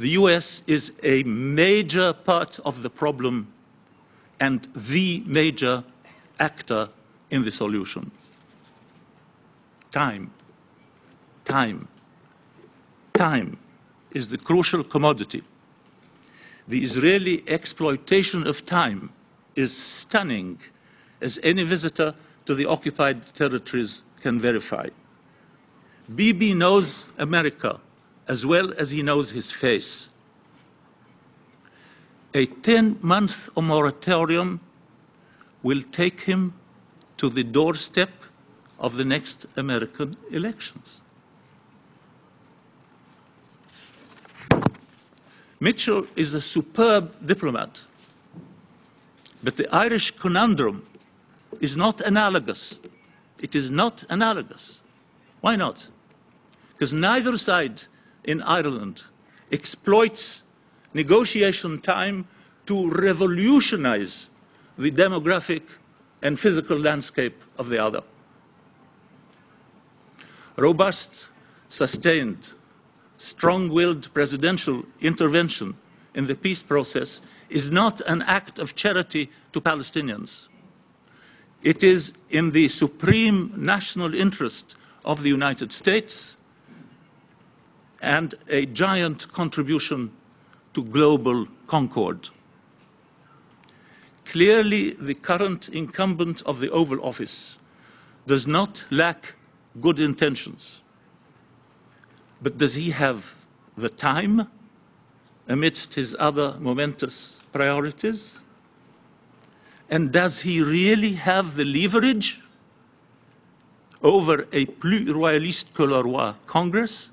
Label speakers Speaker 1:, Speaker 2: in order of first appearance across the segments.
Speaker 1: The US is a major part of the problem and the major actor in the solution. Time, time, time is the crucial commodity. The Israeli exploitation of time is stunning, as any visitor to the occupied territories can verify. Bibi knows America as well as he knows his face. A 10 month moratorium will take him to the doorstep of the next American elections. Mitchell is a superb diplomat, but the Irish conundrum is not analogous. It is not analogous. Why not? Because neither side in Ireland exploits negotiation time to revolutionize the demographic and physical landscape of the other. Robust, sustained, strong-willed presidential intervention in the peace process is not an act of charity to Palestinians. It is in the supreme national interest of the United States and a giant contribution to global concord. Clearly, the current incumbent of the Oval Office does not lack good intentions. But does he have the time amidst his other momentous priorities? And does he really have the leverage over a le roi Congress?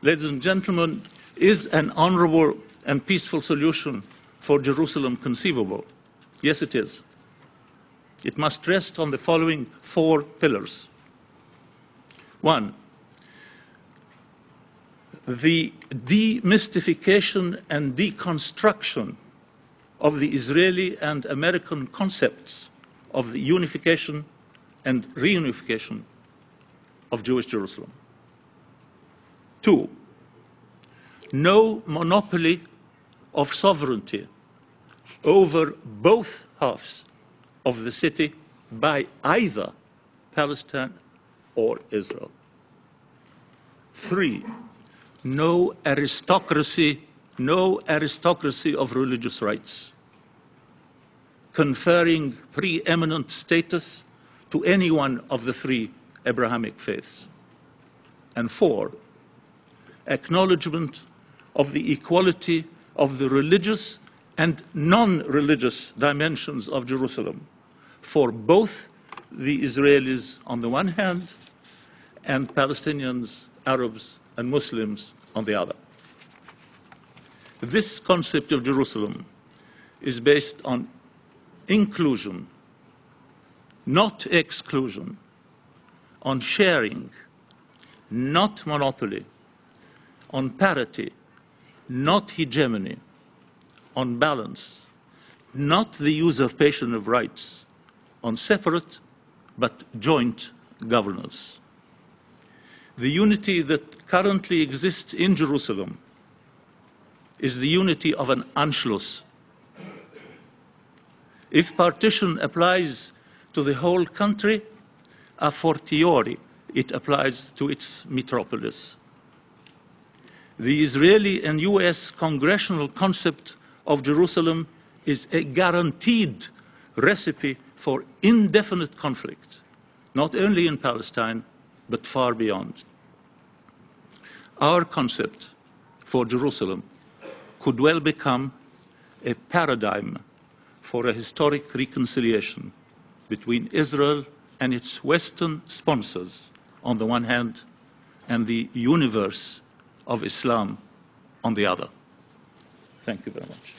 Speaker 1: Ladies and gentlemen, is an honorable and peaceful solution for Jerusalem conceivable? Yes, it is. It must rest on the following four pillars. One, the demystification and deconstruction of the Israeli and American concepts of the unification and reunification of Jewish Jerusalem. Two, no monopoly of sovereignty over both halves of the city by either Palestine or Israel. Three, no aristocracy, no aristocracy of religious rights, conferring preeminent status to any one of the three Abrahamic faiths. And four, acknowledgement of the equality of the religious and non-religious dimensions of Jerusalem for both the Israelis on the one hand and Palestinians, Arabs and Muslims on the other. This concept of Jerusalem is based on inclusion, not exclusion, on sharing, not monopoly, on parity, not hegemony, on balance, not the usurpation of rights, on separate but joint governance. The unity that currently exists in Jerusalem is the unity of an Anschluss. If partition applies to the whole country, a fortiori it applies to its metropolis. The Israeli and US congressional concept of Jerusalem is a guaranteed recipe for indefinite conflict, not only in Palestine, but far beyond. Our concept for Jerusalem could well become a paradigm for a historic reconciliation between Israel and its Western sponsors on the one hand and the universe of Islam on the other. Thank you very much.